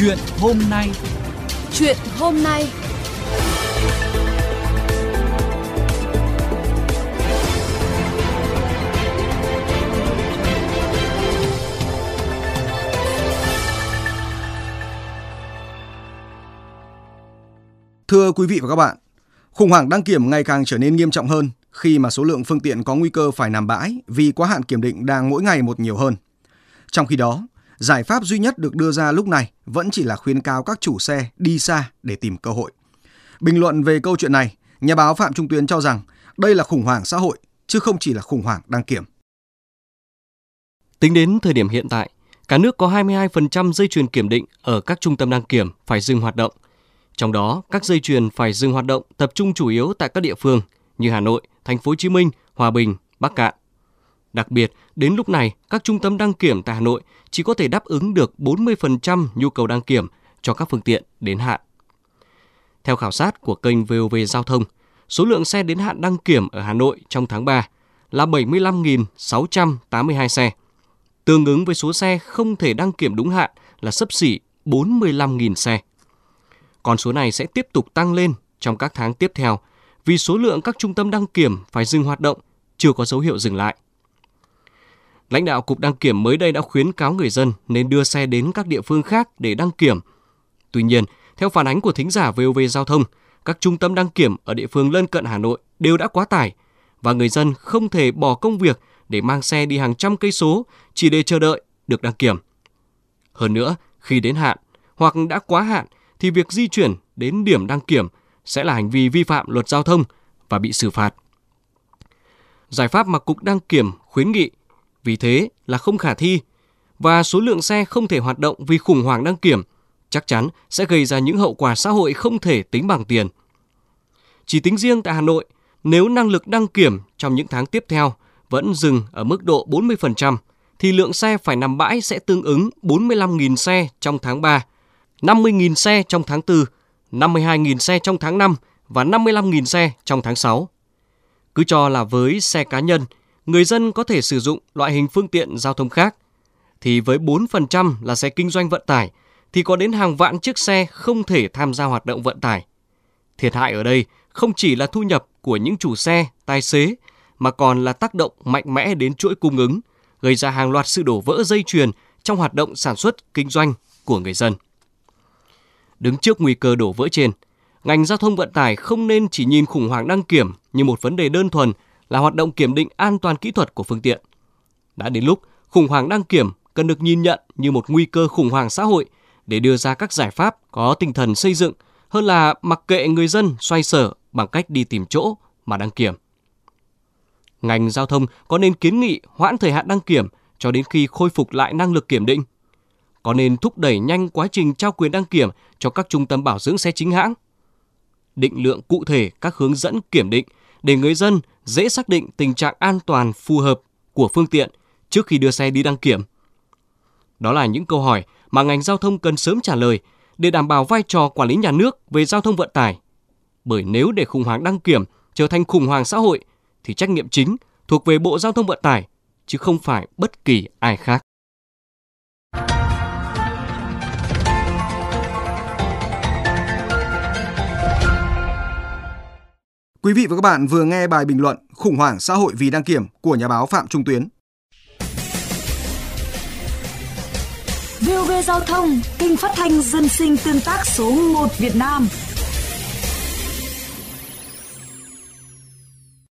Chuyện hôm nay. Chuyện hôm nay. Thưa quý vị và các bạn, khủng hoảng đăng kiểm ngày càng trở nên nghiêm trọng hơn khi mà số lượng phương tiện có nguy cơ phải nằm bãi vì quá hạn kiểm định đang mỗi ngày một nhiều hơn. Trong khi đó, giải pháp duy nhất được đưa ra lúc này vẫn chỉ là khuyến cáo các chủ xe đi xa để tìm cơ hội. Bình luận về câu chuyện này, nhà báo Phạm Trung Tuyến cho rằng đây là khủng hoảng xã hội chứ không chỉ là khủng hoảng đăng kiểm. Tính đến thời điểm hiện tại, cả nước có 22% dây chuyền kiểm định ở các trung tâm đăng kiểm phải dừng hoạt động. Trong đó, các dây chuyền phải dừng hoạt động tập trung chủ yếu tại các địa phương như Hà Nội, Thành phố Hồ Chí Minh, Hòa Bình, Bắc Cạn. Đặc biệt, đến lúc này, các trung tâm đăng kiểm tại Hà Nội chỉ có thể đáp ứng được 40% nhu cầu đăng kiểm cho các phương tiện đến hạn. Theo khảo sát của kênh VOV Giao thông, số lượng xe đến hạn đăng kiểm ở Hà Nội trong tháng 3 là 75.682 xe, tương ứng với số xe không thể đăng kiểm đúng hạn là sấp xỉ 45.000 xe. Còn số này sẽ tiếp tục tăng lên trong các tháng tiếp theo vì số lượng các trung tâm đăng kiểm phải dừng hoạt động chưa có dấu hiệu dừng lại. Lãnh đạo Cục Đăng kiểm mới đây đã khuyến cáo người dân nên đưa xe đến các địa phương khác để đăng kiểm. Tuy nhiên, theo phản ánh của thính giả VOV Giao thông, các trung tâm đăng kiểm ở địa phương lân cận Hà Nội đều đã quá tải và người dân không thể bỏ công việc để mang xe đi hàng trăm cây số chỉ để chờ đợi được đăng kiểm. Hơn nữa, khi đến hạn hoặc đã quá hạn thì việc di chuyển đến điểm đăng kiểm sẽ là hành vi vi phạm luật giao thông và bị xử phạt. Giải pháp mà Cục Đăng Kiểm khuyến nghị vì thế là không khả thi và số lượng xe không thể hoạt động vì khủng hoảng đăng kiểm chắc chắn sẽ gây ra những hậu quả xã hội không thể tính bằng tiền. Chỉ tính riêng tại Hà Nội, nếu năng lực đăng kiểm trong những tháng tiếp theo vẫn dừng ở mức độ 40%, thì lượng xe phải nằm bãi sẽ tương ứng 45.000 xe trong tháng 3, 50.000 xe trong tháng 4, 52.000 xe trong tháng 5 và 55.000 xe trong tháng 6. Cứ cho là với xe cá nhân, người dân có thể sử dụng loại hình phương tiện giao thông khác, thì với 4% là xe kinh doanh vận tải, thì có đến hàng vạn chiếc xe không thể tham gia hoạt động vận tải. Thiệt hại ở đây không chỉ là thu nhập của những chủ xe, tài xế, mà còn là tác động mạnh mẽ đến chuỗi cung ứng, gây ra hàng loạt sự đổ vỡ dây chuyền trong hoạt động sản xuất, kinh doanh của người dân. Đứng trước nguy cơ đổ vỡ trên, ngành giao thông vận tải không nên chỉ nhìn khủng hoảng đăng kiểm như một vấn đề đơn thuần là hoạt động kiểm định an toàn kỹ thuật của phương tiện. Đã đến lúc, khủng hoảng đăng kiểm cần được nhìn nhận như một nguy cơ khủng hoảng xã hội để đưa ra các giải pháp có tinh thần xây dựng, hơn là mặc kệ người dân xoay sở bằng cách đi tìm chỗ mà đăng kiểm. Ngành giao thông có nên kiến nghị hoãn thời hạn đăng kiểm cho đến khi khôi phục lại năng lực kiểm định? Có nên thúc đẩy nhanh quá trình trao quyền đăng kiểm cho các trung tâm bảo dưỡng xe chính hãng? Định lượng cụ thể các hướng dẫn kiểm định để người dân dễ xác định tình trạng an toàn phù hợp của phương tiện trước khi đưa xe đi đăng kiểm. Đó là những câu hỏi mà ngành giao thông cần sớm trả lời để đảm bảo vai trò quản lý nhà nước về giao thông vận tải. Bởi nếu để khủng hoảng đăng kiểm trở thành khủng hoảng xã hội, thì trách nhiệm chính thuộc về Bộ Giao thông Vận tải, chứ không phải bất kỳ ai khác. Quý vị và các bạn vừa nghe bài bình luận Khủng hoảng xã hội vì đăng kiểm của nhà báo Phạm Trung Tuyến. VOV Giao thông, kênh phát thanh dân sinh tương tác số 1 Việt Nam